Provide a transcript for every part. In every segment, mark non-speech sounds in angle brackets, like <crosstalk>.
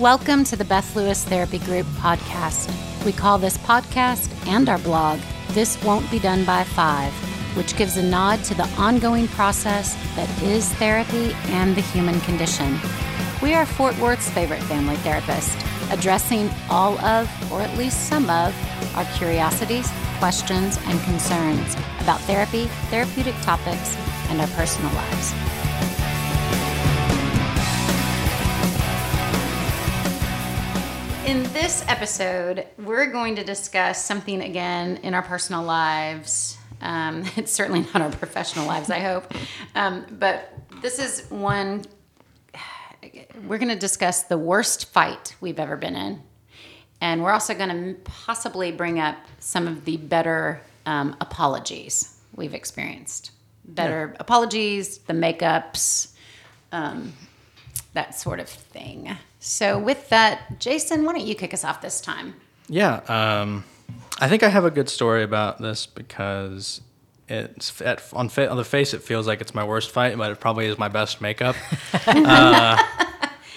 Welcome to the Beth Lewis Therapy Group podcast. We call this podcast and our blog This Won't Be Done by Five, which gives a nod to the ongoing process that is therapy and the human condition. We are Fort Worth's favorite family therapist, addressing all of, or at least some of, our curiosities, questions, and concerns about therapy, therapeutic topics, and our personal lives. In this episode, we're going to discuss something again in our personal lives. Um, <laughs> it's certainly not our professional lives, I hope. Um, but this is one, we're going to discuss the worst fight we've ever been in. And we're also going to possibly bring up some of the better um, apologies we've experienced. Better yeah. apologies, the makeups, um, that sort of thing. So, with that, Jason, why don't you kick us off this time? Yeah, um, I think I have a good story about this because it's at, on, fa- on the face it feels like it's my worst fight, but it probably is my best makeup. <laughs> uh,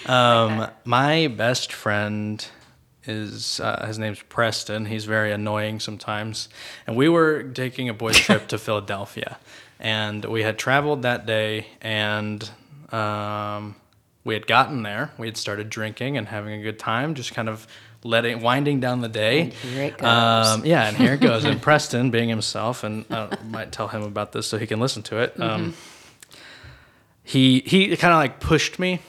um, my best friend is uh, his name's Preston. He's very annoying sometimes, and we were taking a boys' trip to <laughs> Philadelphia, and we had traveled that day, and um, we had gotten there. We had started drinking and having a good time, just kind of letting winding down the day. And here it goes. Um, yeah, and here it goes. and <laughs> Preston, being himself, and I might tell him about this so he can listen to it. Mm-hmm. Um, he he kind of like pushed me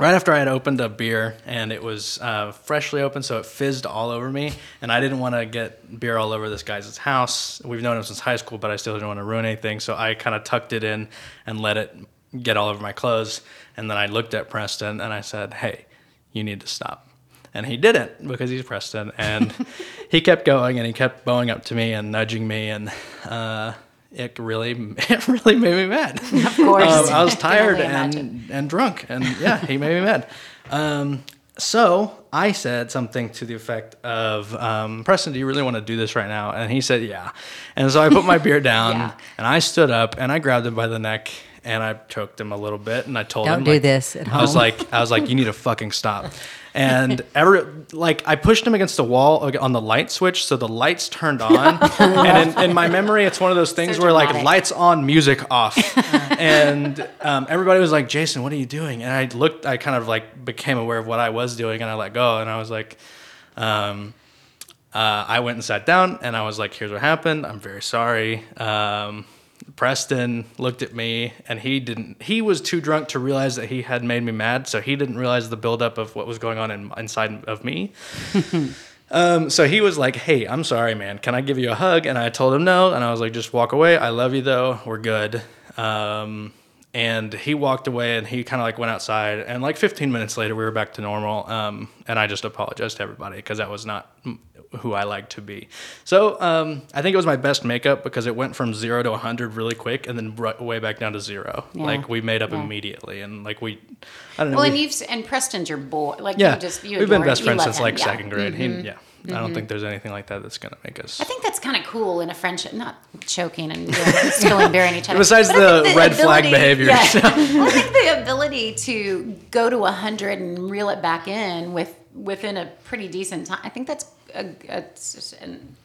right after I had opened a beer and it was uh, freshly opened, so it fizzed all over me. And I didn't want to get beer all over this guy's house. We've known him since high school, but I still didn't want to ruin anything. So I kind of tucked it in and let it get all over my clothes. And then I looked at Preston and I said, Hey, you need to stop. And he didn't because he's Preston. And <laughs> he kept going and he kept bowing up to me and nudging me. And uh, it really, <laughs> it really made me mad. Of course. Um, I was <laughs> tired and, and drunk. And yeah, he made me mad. Um, so I said something to the effect of, um, Preston, do you really want to do this right now? And he said, yeah. And so I put my beer down yeah. and I stood up and I grabbed him by the neck and I choked him a little bit, and I told Don't him, do like, this at home. I was like, I was like, you need to <laughs> fucking stop. And every like I pushed him against the wall on the light switch, so the lights turned <laughs> on. and in, in, my memory, it's one of those things so where like lights on, music off, <laughs> and um, everybody was like, "Jason, what are you doing?" And I looked, I kind of like became aware of what I was doing, and I let go, and I was like. Um, uh, I went and sat down, and I was like, "Here's what happened. I'm very sorry." Um, Preston looked at me and he didn't he was too drunk to realize that he had made me mad, so he didn't realize the buildup of what was going on in, inside of me. <laughs> um, so he was like, Hey, I'm sorry, man. Can I give you a hug? And I told him no, and I was like, just walk away. I love you though. We're good. Um, and he walked away and he kind of like went outside and like 15 minutes later we were back to normal um, and i just apologized to everybody because that was not who I like to be. So um, I think it was my best makeup because it went from zero to 100 really quick and then brought way back down to zero. Yeah. Like we made up yeah. immediately and like we, I don't know. Well, and you've and Preston's your boy. Like yeah, you just you we've been best friends since him. like yeah. second grade. Mm-hmm. He, yeah. Mm-hmm. I don't Mm-hmm. think there's anything like that that's gonna make us. I think that's kind of cool in a friendship, not choking and know, <laughs> spilling beer on each other. Besides the, the, red ability, flag behavior. Yeah. <laughs> I think the ability to go to hundred and reel it back in with within a pretty decent time. I think that's a, a,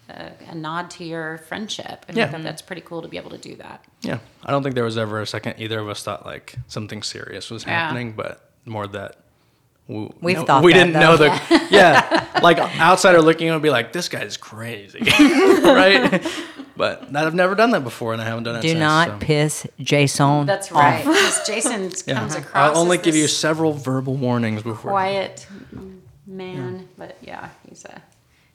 a, a nod to your friendship. I yeah. think that's pretty cool to be able to do that. Yeah, I don't think there was ever a second either of us thought like something serious was happening, yeah. but more that we, We've no, thought we that, didn't though. know the <laughs> yeah like outsider looking would be like this guy's crazy <laughs> right but I've never done that before and I haven't done it do since, not so. piss Jason that's right because Jason <laughs> yeah. comes across I'll only give you several verbal warnings before quiet man yeah. but yeah he's a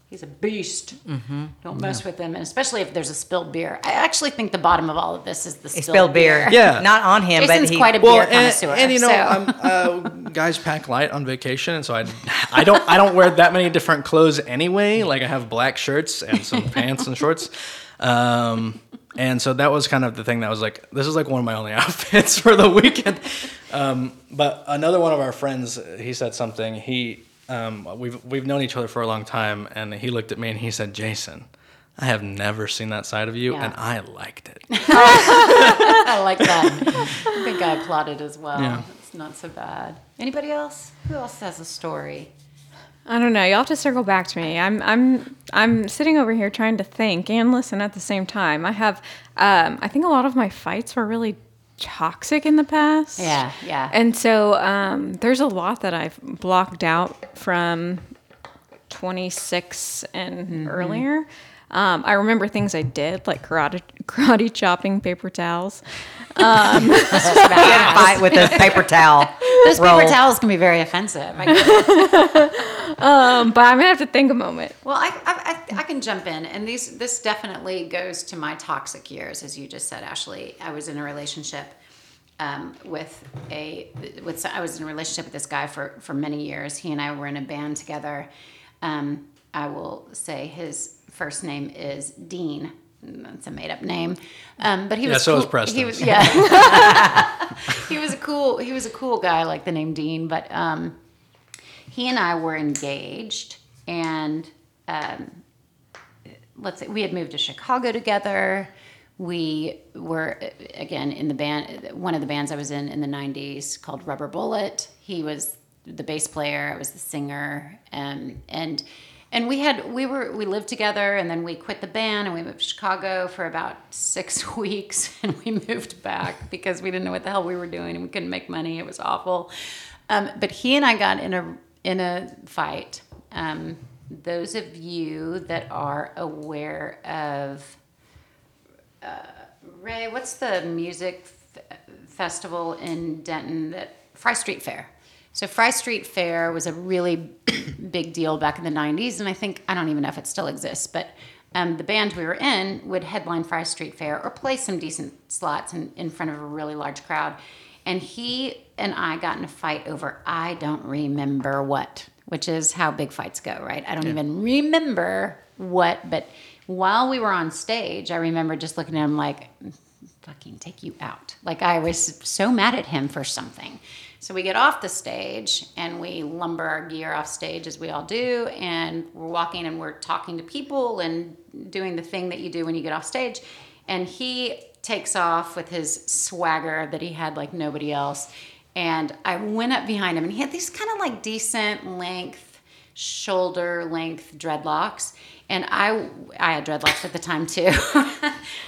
he's a beast. Mm-hmm. Don't mess yeah. with him, and especially if there's a spilled beer. I actually think the bottom of all of this is the spilled, spilled beer. beer. Yeah, <laughs> not on him, Jason's but he, quite a well, beer and, connoisseur. and you know, so. uh, guys pack light on vacation, and so I, I don't, I don't wear that many different clothes anyway. Like I have black shirts and some <laughs> pants and shorts. Um, and so that was kind of the thing that was like, this is like one of my only <laughs> outfits for the weekend. Um, but another one of our friends, he said something. He um, we've we've known each other for a long time, and he looked at me and he said, "Jason, I have never seen that side of you, Yeah. and I liked it." <laughs> I like that. I think I applauded as well. Yeah. It's not so bad. Anybody else? Who else has a story? I don't know. You'll have to circle back to me. I'm I'm I'm sitting over here trying to think and listen at the same time. I have um, I think a lot of my fights were really toxic in the past. Yeah, yeah. And so um, there's a lot that I've blocked out from 26 and Mm-hmm. earlier. Um, I remember things I did, like karate, <laughs> karate chopping paper towels. <laughs> Fight with a paper towel. Those roll. paper towels can be very offensive. I get. <laughs> Um, but I'm gonna have to think a moment. well, I, I, I, I can jump in, and these this definitely goes to my toxic years, as you just said, Ashley. I was in a relationship um, with a with I was in a relationship with this guy for for many years. He and I were in a band together. Um, I will say his first name is Dean. That's a made up name, um, but he Yeah, was so cool. is Preston. He was yeah. <laughs> he was a cool he was a cool guy like the name Dean, but um, he and I were engaged, and um, let's say we had moved to Chicago together. We were again in the band, one of the bands I was in in the '90s called Rubber Bullet. He was the bass player. I was the singer, um, and and we had we were we lived together, and then we quit the band and we moved to Chicago for about six <laughs> weeks, and we moved back because we didn't know what the hell we were doing and we couldn't make money. It was awful. Um, but he and I got in a in a fight. Um, those of you that are aware of Ray, what's the music f- festival in Denton that Fry Street Fair? So Fry Street Fair was a really <coughs> big deal back in the 90s and I think I don't even know if it still exists, but um, the band we were in would headline Fry Street Fair or play some decent slots in, in front of a really large crowd. And he and I got in a fight over I don't remember what, which is how big fights go, right? I don't even remember what, but while we were on stage, I remember just looking at him like, fucking take you out. Like I was so mad at him for something. So we get off the stage and we lumber our gear off stage as we all do, and we're walking and we're talking to people and doing the thing that you do when you get off stage. And he takes off with his swagger that he had like nobody else. And I went up behind him and he had these kind of like decent length shoulder length dreadlocks and I I had dreadlocks at the time too. <laughs>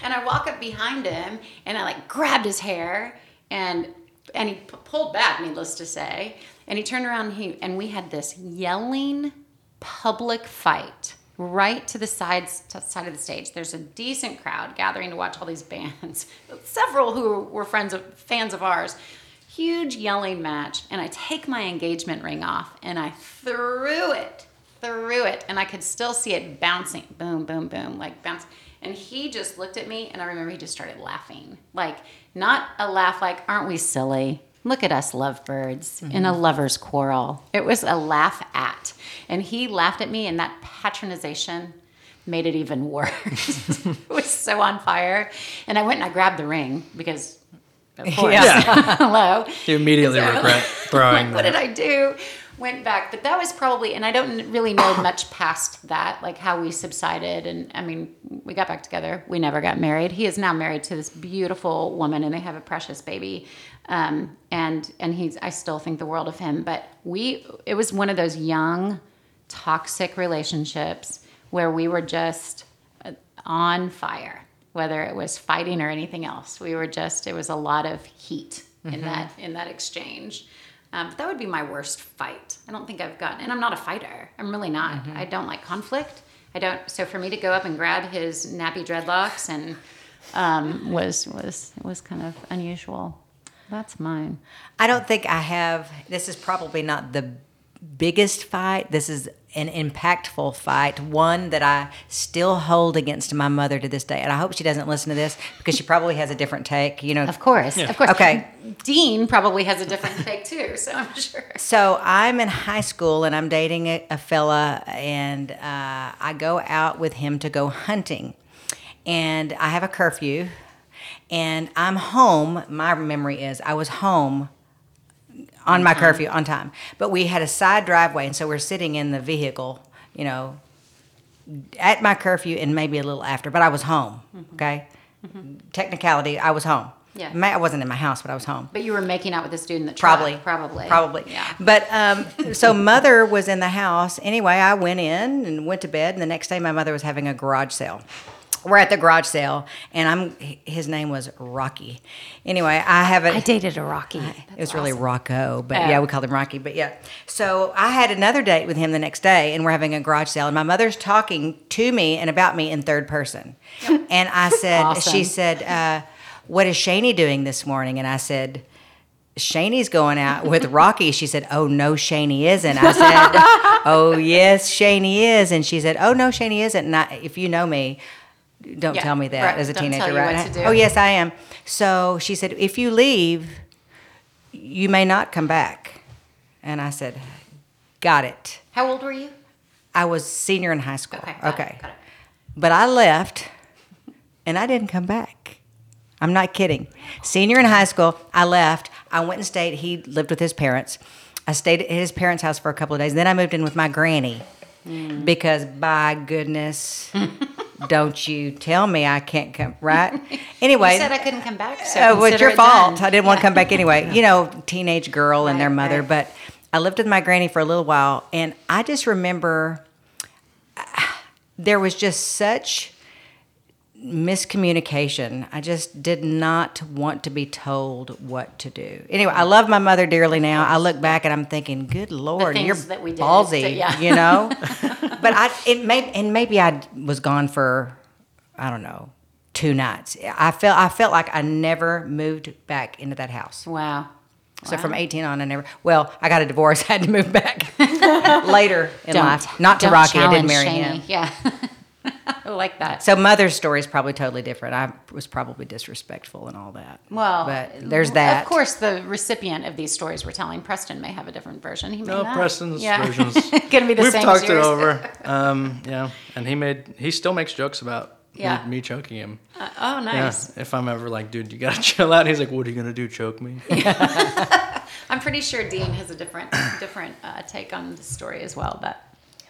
and I walk up behind him and I like grabbed his hair and and he p- pulled back needless to say and he turned around and he and we had this yelling public fight right to the sides to side of the stage. There's a decent crowd gathering to watch all these bands. <laughs> Several who were friends of fans of ours huge yelling match and i take my engagement ring off and i threw it threw it and i could still see it bouncing boom boom boom like bounce. And he just looked at me and i remember he just started laughing. Like not a laugh like aren't we silly? Look at us lovebirds in a mm-hmm. lover's quarrel. It was a laugh at. And he laughed at me and that patronization made it even worse. <laughs> It was so on fire. And i went and i grabbed the ring because of <laughs> course. <laughs> Hello. You immediately So- regret throwing Like, what did I do? Went back, but that was probably, and I don't really know <coughs> much past that, like how we subsided. And I mean, we got back together. We never got married. He is now married to this beautiful woman, and they have a precious baby. Um, and and he's, I still think the world of him. But we, it was one of those young, toxic relationships where we were just uh, on fire whether it was fighting or anything else we were just it was a lot of heat in that in that exchange um, but that would be my worst fight. I don't think i've gotten and i'm not a fighter. I'm really not. I don't like conflict. I don't so for me to go up and grab his nappy dreadlocks and um, was was was kind of unusual. That's mine. I don't think I have. This is probably not the biggest fight. This is an impactful fight, one that I still hold against my mother to this day. And I hope she doesn't listen to this because she probably has a different take. You know, of course of course Okay. dean probably has a different take too <laughs> so i'm sure So I'm in high school and I'm dating a, a fella, and uh, I go out with him to go hunting. And I have a curfew, and I'm home. My memory is I was home on my curfew on time, but we had a side driveway, and so we're sitting in the vehicle, you know, at my curfew and maybe a little after, but I was home. Okay, technicality, I was home. Yeah. Ma- I wasn't in my house, but I was home. But you were making out with dude in the truck. Probably, Probably. probably. Yeah. But um, so <laughs> mother was in the house. Anyway, I went in and went to bed. And the next day, my mother was having a garage sale. We're at the garage sale, and I'm. His name was Rocky. Anyway, I have a. I dated a Rocky. It was really Rocco, but Oh. yeah, we called him Rocky. But yeah, so I had another date with him the next day, and we're having a garage sale, and my mother's talking to me and about me in third person, and I said, <laughs> Awesome. she said, uh, "What is Shani doing this morning?" And I said. Shani's going out with <laughs> Rocky. She said, "Oh no, Shani isn't." I said, <laughs> "Oh yes, Shani is." And she said, "Oh no, Shani isn't." And I, if you know me, don't Yeah, tell me that right. as a Don't teenager, right? what to do. Oh yes, I am. So she said, "If you leave, you may not come back." And I said, "Got it." How old were you? I was senior in high school. Okay. okay. it. But I left and I didn't come back. I'm not kidding. Senior in high school, I left. I went and stayed. He lived with his parents. I stayed at his parents' house for a couple of days. Then I moved in with my granny mm. because, by goodness, <laughs> don't you tell me I can't come, right? <laughs> Anyway. You said I couldn't come back. So Uh, well, it's your it fault. done. I didn't want to come back anyway. <laughs> You know, teenage girl and their mother. right. But I lived with my granny for a little while, and I just remember uh, there was just such miscommunication. I just did not want to be told what to do. Anyway, I love my mother dearly now. I look back and I'm thinking, good lord, you're that we did ballsy, to- yeah. <laughs> you know. <laughs> but I it may and maybe I was gone for I don't know two nights. I felt I felt like I never moved back into that house. Wow. So from 18 on, I never. Well, I got a divorce. <laughs> I had to move back later in Don't- life. Not to Rocky. I didn't marry Shani. him. Yeah. <laughs> I like that. So mother's story is probably totally different. I was probably disrespectful and all that. Well, but there's that. Of course, the recipient of these stories we're telling, Preston, may have a different version. He may No, not. Preston's yeah. version's <laughs> Gonna be the We've same talked as it over. <laughs> Um, yeah, and he made he still makes jokes about Yeah. me, me choking him. Uh, oh, nice. Yeah, if I'm ever like, dude, you gotta chill out. He's like, what are you gonna do? Choke me? I'm pretty sure Dean has a different different uh, take on the story as well. But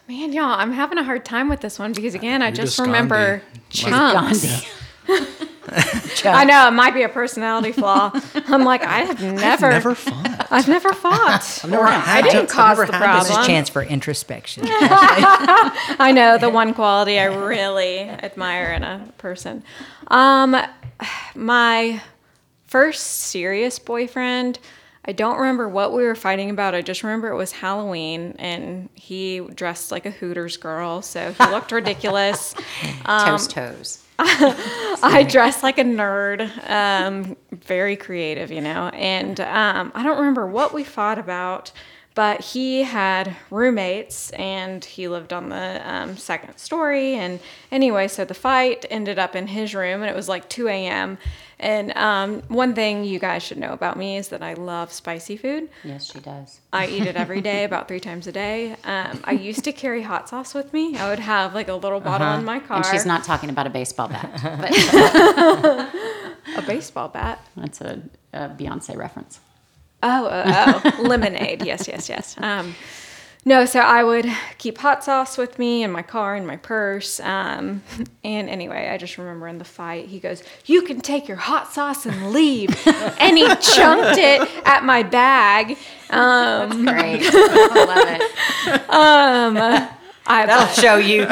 Man, y'all, I'm having a hard time with this one because again, I You're just just remember Gandhi. chunks. <laughs> I know it might be a personality flaw. I'm like, I have never, Never fought. I've never fought. I've never I had didn't to- cause I've the never had this is a chance for introspection. <laughs> <laughs> I know the one quality I really admire in a person. Um, <sighs> my first serious boyfriend. I don't remember what we were fighting about. I just remember it was Halloween and he dressed like a Hooters girl, so he <laughs> looked ridiculous. Toast toes. <laughs> I dressed like a nerd, um, very creative, you know. And um, I don't remember what we fought about, but he had roommates and he lived on the um, second story. And anyway, so the fight ended up in his room, and it was like 2 a.m. And um, one thing you guys should know about me is that I love spicy food. Yes, she does. I eat it every day, about three times a day. Um, I used to carry hot sauce with me. I would have like a little bottle in my car. And she's not talking about a baseball bat, <laughs> but <laughs> a baseball bat. that's a, a Beyonce reference. Oh, oh, oh. lemonade. Yes, yes, yes. Um, no, so I would keep hot sauce with me in my car, in my purse. Um, <laughs> and anyway, I just remember in the fight, he goes, You can take your hot sauce and leave. <laughs> and he chunked it at my bag. Um, Great. <laughs> I love it. I That'll show you.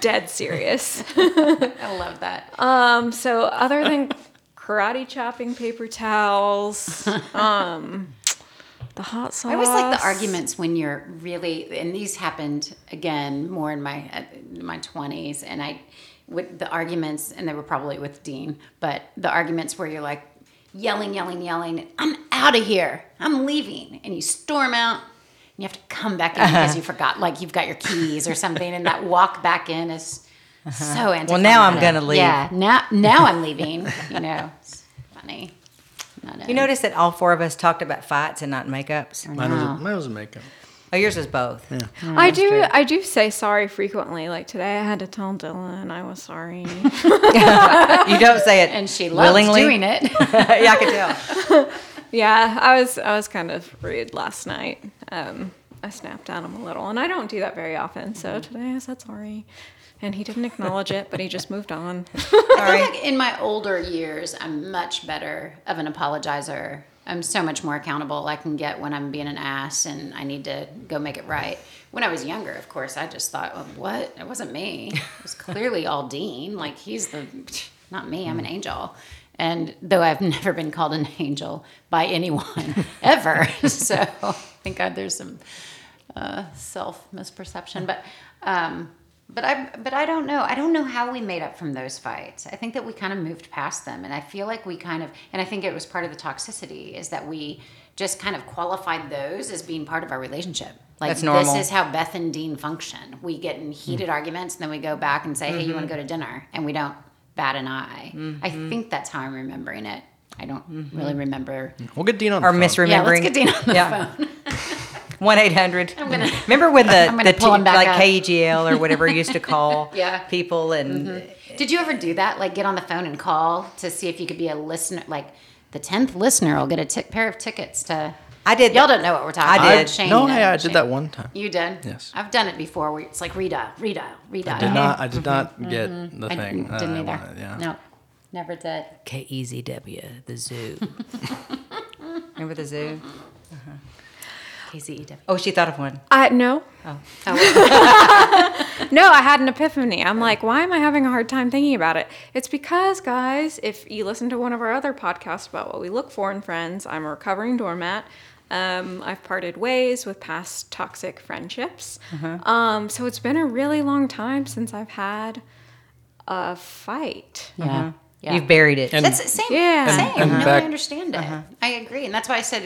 dead serious. I love that. Um, so other than karate chopping paper towels, um, the hot sauce. I always like the arguments when you're really, and these happened again more in my uh, in my twenties, and I, with the arguments, and they were probably with Dean, but the arguments where you're like yelling, yelling, yelling, I'm out of here, I'm leaving, and you storm out, and you have to come back in because you forgot, like you've got your keys or something, and that walk back in is so anticlimactic. Well, now I'm gonna leave. Yeah, now now I'm leaving. You know, it's funny. I know. You notice that all four of us talked about fights and not makeups. Mine was, mine was makeup. Oh, yours was both. Yeah, I do. I do say sorry frequently. Like today, I had to tell Dylan I was sorry. <laughs> <laughs> You don't say it and she loves willingly. doing it. <laughs> yeah, I can tell. yeah, I was. I was kind of rude last night. Um, I snapped at him a little, and I don't do that very often. So today I said sorry, and he didn't acknowledge it, but he just moved on. <laughs> I feel like in my older years, I'm much better of an apologizer. I'm so much more accountable. I can get when I'm being an ass and I need to go make it right. When I was younger, of course, I just thought, well, what? It wasn't me. It was clearly <laughs> all Dean. Like, he's the, <sniffs> not me, I'm an angel. And though I've <laughs> never been called an angel by anyone ever. so thank God there's some uh, self misperception. But, um, but I, but I don't know. I don't know how we made up from those fights. I think that we kind of moved past them, and I feel like we kind of, and I think it was part of the toxicity is that we just kind of qualified those as being part of our relationship. Like That's normal. this is how Beth and Dean function. We get in heated mm. arguments, and then we go back and say, "Hey, you want to mm-hmm. go to dinner?" And we don't bat an eye. I mm-hmm. think that's how I'm remembering it. I don't mm-hmm. really remember. We'll get Dean on the Or phone. misremembering. Yeah, let's get Dean on the Yeah. phone. <laughs> One eight hundred. gonna- <laughs> Remember when the <laughs> I'm the t- like up. KGL or whatever used to <laughs> call Yeah. people and mm-hmm. Did you ever do that? Like get on the phone and call to see if you could be a listener? Like the tenth listener will get a pair of tickets to. I did. Y'all don't know what we're talking about. I about. did. Shane no, did. hey, I did that one time. You did? Yes. I've done it before where it's like redial, redial, redial. I did not. I did mm-hmm. not get mm-hmm. the I thing. didn't, didn't either. wanted, yeah. No, never did. KEZW, the zoo. Remember the zoo? KZEW. Oh, she thought of one. I no. Oh. <laughs> No, I had an epiphany. I'm like, why am I having a hard time thinking about it? It's because, guys, if you listen to one of our other podcasts about what we look for in friends, I'm a recovering doormat. Um, I've parted ways with past toxic friendships. Um, so it's been a really long time since I've had a fight. Yeah. Yeah. You've buried it. And- That's the same. Yeah. Same. And- and no, back- I understand it. Uh-huh. I agree, and that's why I said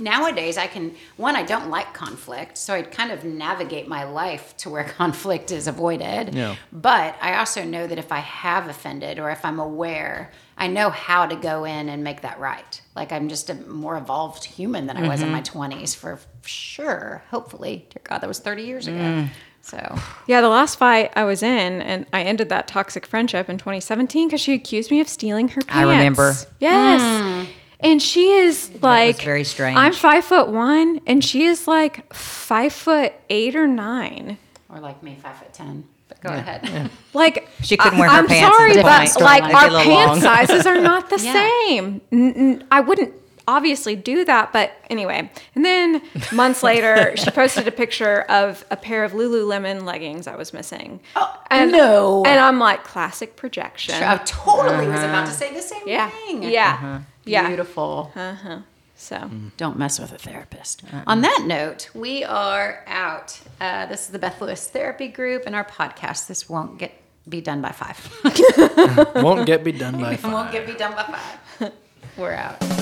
nowadays I can. One, I don't like conflict, so I kind of navigate my life to where <laughs> conflict is avoided. Yeah. But I also know that if I have offended or if I'm aware, I know how to go in and make that right. Like I'm just a more evolved human than I was in mm-hmm. my 20s, for sure. Hopefully, dear God, that was 30 years ago. Mm. So Yeah, the last fight I was in, and I ended that toxic friendship in 2017 because she accused me of stealing her pants. I remember. Yes. Mm. And she is like very strange. I'm five foot one, and she is like five foot eight or nine. or like me, five foot ten. But go ahead. <laughs> Like She couldn't wear her I'm pants sorry, at the but like our a pant long. sizes are not the <laughs> Yeah. same. N- n- I wouldn't obviously do that, but anyway. And then months later, <laughs> she posted a picture of a pair of Lululemon leggings I was missing. Oh, and, no. And I'm like, classic projection. I totally was about to say the same yeah, thing. yeah, yeah. Beautiful. Uh-huh. So Don't mess with a therapist. On that note, we are out. Uh, this is the Beth Lewis Therapy Group and our podcast. This won't get be done by five. <laughs> Won't get be done <laughs> by five. won't get be done by five. We're out.